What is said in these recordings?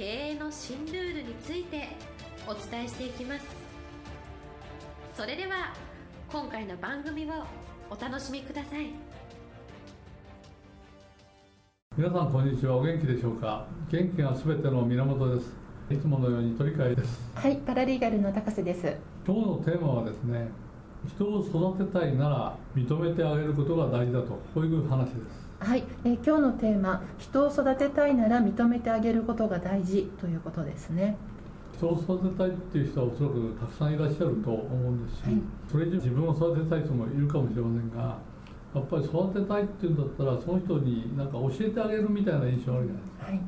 経営の新ルールについてお伝えしていきます。それでは今回の番組をお楽しみください。皆さんこんにちは。お元気でしょうか？元気がすべての源です。いつものように鳥飼です。はいパラリーガルの高瀬です。今日のテーマはですね人を育てたいなら認めてあげることが大事だと。こういう話ですはい、え今日のテーマ「人を育てたいなら認めてあげることが大事」ということですね。人を育てたいっていう人はおそらくたくさんいらっしゃると思うんですし、はい、それ以上自分を育てたい人もいるかもしれませんがやっぱり育てたいっていうんだったらその人に何か教えてあげるみたいな印象あるじゃないですか、はい、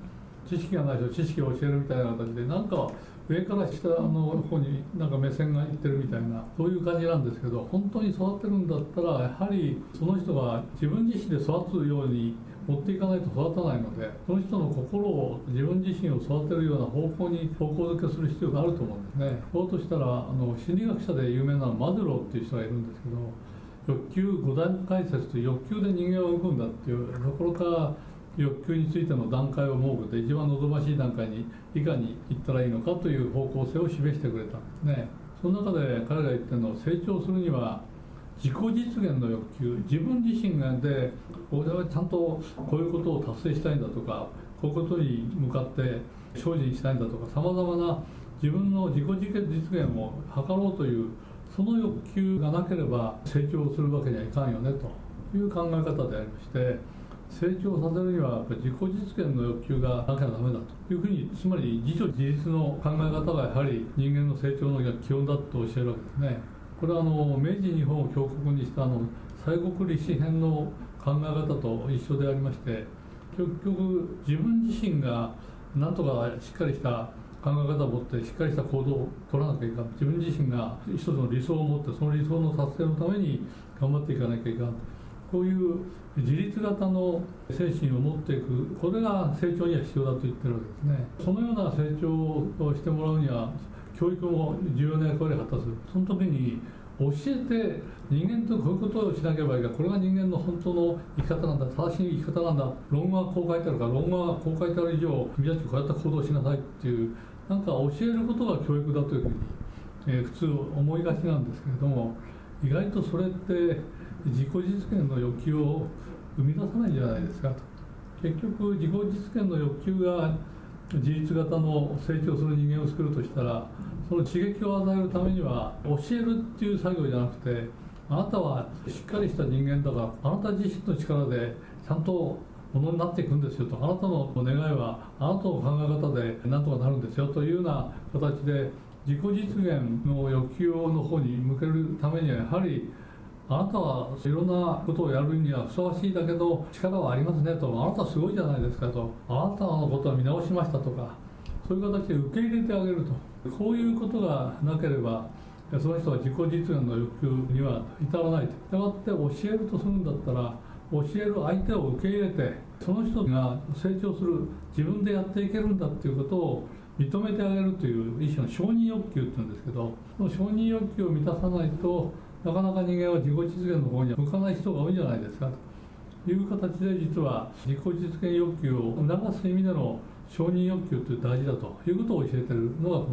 知識がない人知識を教えるみたいな形でなんか上から下の方になんか目線がいってるみたいなそういう感じなんですけど本当に育てるんだったらやはりその人が自分自身で育つように持っていかないと育たないのでその人の心を自分自身を育てるような方向に方向づけする必要があると思うんですね。そうとしたらあの心理学者で有名なマズローっていう人がいるんですけど欲求5段階説という欲求で人間を生むんだっていうところから欲求についての段階を設けて一番望ましい段階にいかに行ったらいいのかという方向性を示してくれた。んですね。その中で彼が言ってるのは成長するには自己実現の欲求自分自身がで俺はちゃんとこういうことを達成したいんだとかこういうことに向かって精進したいんだとかさまざまな自分の自己実現を図ろうというその欲求がなければ成長するわけにはいかんよねという考え方でありまして成長させるには自己実現の欲求がなきゃダメだというふうにつまり自助自立の考え方がやはり人間の成長の基本だと教えるわけですね。これはあの明治日本を強国にしたあの西国立志編の考え方と一緒でありまして結局自分自身がなんとかしっかりした考え方を持ってしっかりした行動を取らなきゃいかん。自分自身が一つの理想を持ってその理想の達成のために頑張っていかなきゃいかん。こういう自立型の精神を持っていくこれが成長には必要だと言ってるわけですね。そのような成長をしてもらうには教育も重要な役割を果たす。その時に教えて人間とこういうことをしなければいいがこれが人間の本当の生き方なんだ。正しい生き方なんだ。論語はこう書いてあるから論語はこう書いてある以上君たちこうやった行動しなさいっていうなんか教えることが教育だというふうに、えー、普通思いがちなんですけれども意外とそれって自己実現の欲求を生み出さないんじゃないですか。と結局自己実現の欲求が自立型の成長する人間を作るとしたらその刺激を与えるためには教えるっていう作業じゃなくてあなたはしっかりした人間だからあなた自身の力でちゃんとものになっていくんですよと。あなたの願いはあなたの考え方でなんとかなるんですよ。というような形で自己実現の欲求の方に向けるためにはやはりあなたはいろんなことをやるにはふさわしいだけど力はありますねと。あなたすごいじゃないですかと。あなたのことは見直しましたとか。そういう形で受け入れてあげると。こういうことがなければその人は自己実現の欲求には至らないと。したがって教えるとするんだったら教える相手を受け入れてその人が成長する自分でやっていけるんだっていうことを認めてあげるという一種の承認欲求っていうんですけどその承認欲求を満たさないとなかなか人間は自己実現の方には向かない人が多いんじゃないですかという形で実は自己実現欲求を促す意味での承認欲求という大事だということを教えているのがこ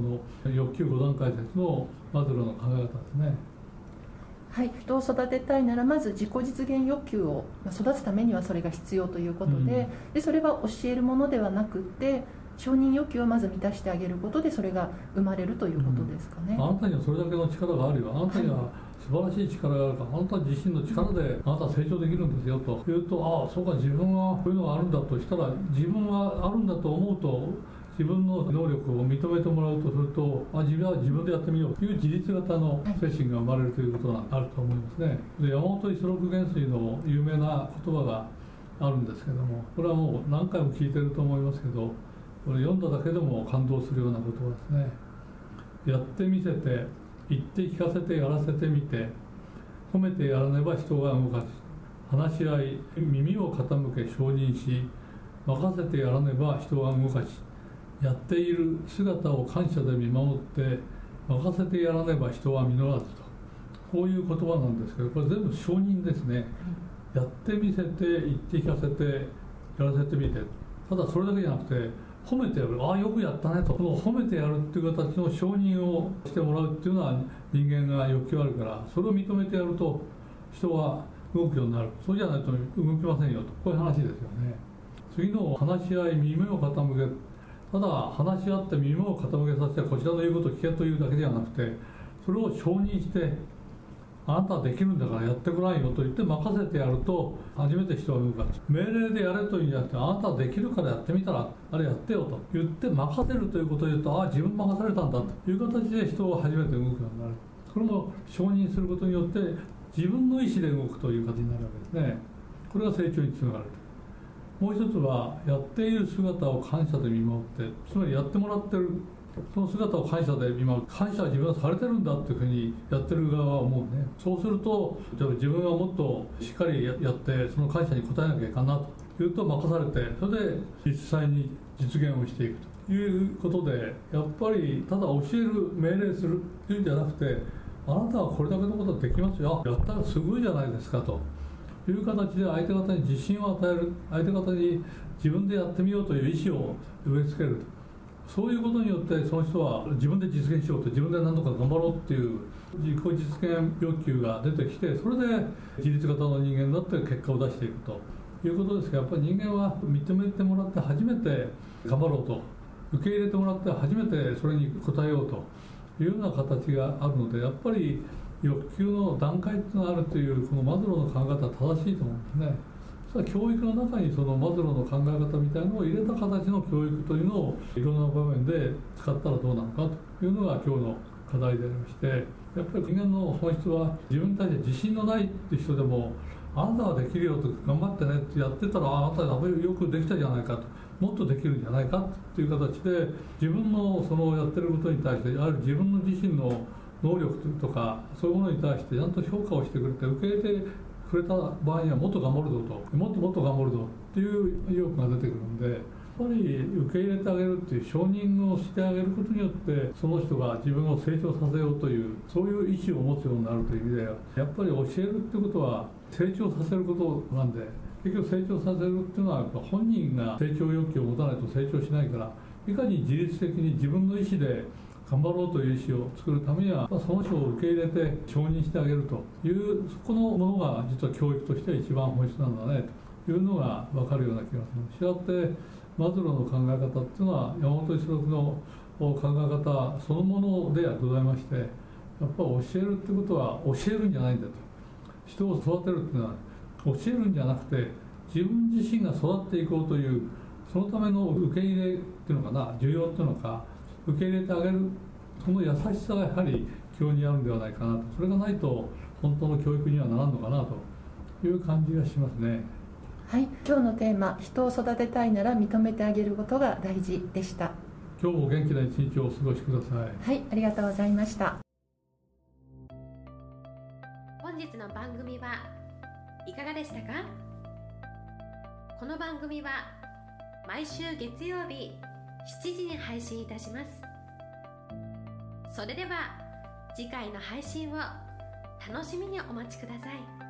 の欲求5段階説のマズローの考え方ですね。はい、人を育てたいならまず自己実現欲求を育つためにはそれが必要ということでうん、でそれは教えるものではなくて承認欲求をまず満たしてあげることでそれが生まれるということですかね、うん、あなたにはそれだけの力があるよ。あなたには、素晴らしい力があるからあなた自身の力であなたは成長できるんですよと。言うとああそうか自分はこういうのがあるんだとしたら自分はあるんだと思うと自分の能力を認めてもらうとするとあ自分は自分でやってみよう。という自立型の精神が生まれるということがあると思いますね。で山本五十六元帥の有名な言葉があるんですけどもこれはもう何回も聞いてると思いますけどこれ読んだだけでも感動するような言葉ですねやってみせて言って聞かせてやらせてみて褒めてやらねば人が動かし話し合い耳を傾け承認し任せてやらねば人が動かしやっている姿を感謝で見守って任せてやらねば人は実らずと。こういう言葉なんですけどこれ全部承認ですね、やってみせて言って聞かせてやらせてみて。ただそれだけじゃなくて褒めてやるああよくやったねと。褒めてやるっていう形の承認をしてもらうっていうのは人間が欲求あるからそれを認めてやると人は動くようになる。そうじゃないと動きませんよと。こういう話ですよね。次の話し合い耳を傾けただ話し合って耳を傾けさせてこちらの言うことを聞けというだけではなくてそれを承認してあなたはできるんだからやってごらんよと言って任せてやると初めて人は動く命令でやれというんじゃなくてあなたはできるからやってみたらあれやってよと言って任せるということを言うとああ自分任されたんだという形で人は初めて動くようになる。これも承認することによって自分の意思で動くという形になるわけですね。これが成長につながるもう一つはやっている姿を感謝で見守ってつまりやってもらってる。その姿を感謝で見守る感謝は自分はされてるんだっていうふうにやってる側は思うね。そうすると例えば自分はもっとしっかりやってその感謝に応えなきゃいかんなというと任されてそれで実際に実現をしていくということでやっぱりただ教える命令するっていうんじゃなくてあなたはこれだけのことはできますよ。やったらすごいじゃないですかと。いう形で相手方に自信を与える。相手方に自分でやってみようという意思を植え付けると。そういうことによってその人は自分で実現しようと自分で何とか頑張ろうっていう自己実現欲求が出てきてそれで自立型の人間だって結果を出していくということですがやっぱり人間は認めてもらって初めて頑張ろうと受け入れてもらって初めてそれに応えようというような形があるのでやっぱり欲求の段階っていうのがあるというこのマズローの考え方は正しいと思うんですね。教育の中にそのマズローの考え方みたいなのを入れた形の教育というのをいろんな場面で使ったらどうなのかというのが今日の課題でありましてやっぱり人間の本質は自分に対して自信のないって人でもあなたはできるよと頑張ってねってやってたらあなたよくできたじゃないかともっとできるんじゃないかっていう形で自分のそのやってることに対してやはり自分の自身の能力とかそういうものに対してちゃんと評価をしてくれて受け入れてくれた場合にはもっと頑張るぞと。もっともっと頑張るぞっていう意欲が出てくるんでやっぱり受け入れてあげるっていう承認をしてあげることによってその人が自分を成長させようというそういう意思を持つようになるという意味でやっぱり教えるってことは成長させることなんで結局成長させるっていうのはやっぱ本人が成長欲求を持たないと成長しないからいかに自律的に自分の意思で頑張ろうという意思を作るためには、まあ、その人を受け入れて承認してあげるというそこのものが実は教育としては一番本質なんだねというのが分かるような気がする。したってマズローの考え方っていうのは山本一六の考え方そのものではございましてやっぱ教えるってことは教えるんじゃないんだと人を育てるっていうのは教えるんじゃなくて自分自身が育っていこうというそのための受け入れっていうのかな需要っていうのか受け入れてあげるその優しさがやはり教にあるんではないかなと。それがないと本当の教育にはならんのかなと。いう感じがしますね。はい。今日のテーマ「人を育てたいなら認めてあげることが大事」でした。今日も元気な一日をお過ごしください。はい。ありがとうございました。本日の番組はいかがでしたか？この番組は毎週月曜日7時に配信いたしますそれでは次回の配信を楽しみにお待ちください。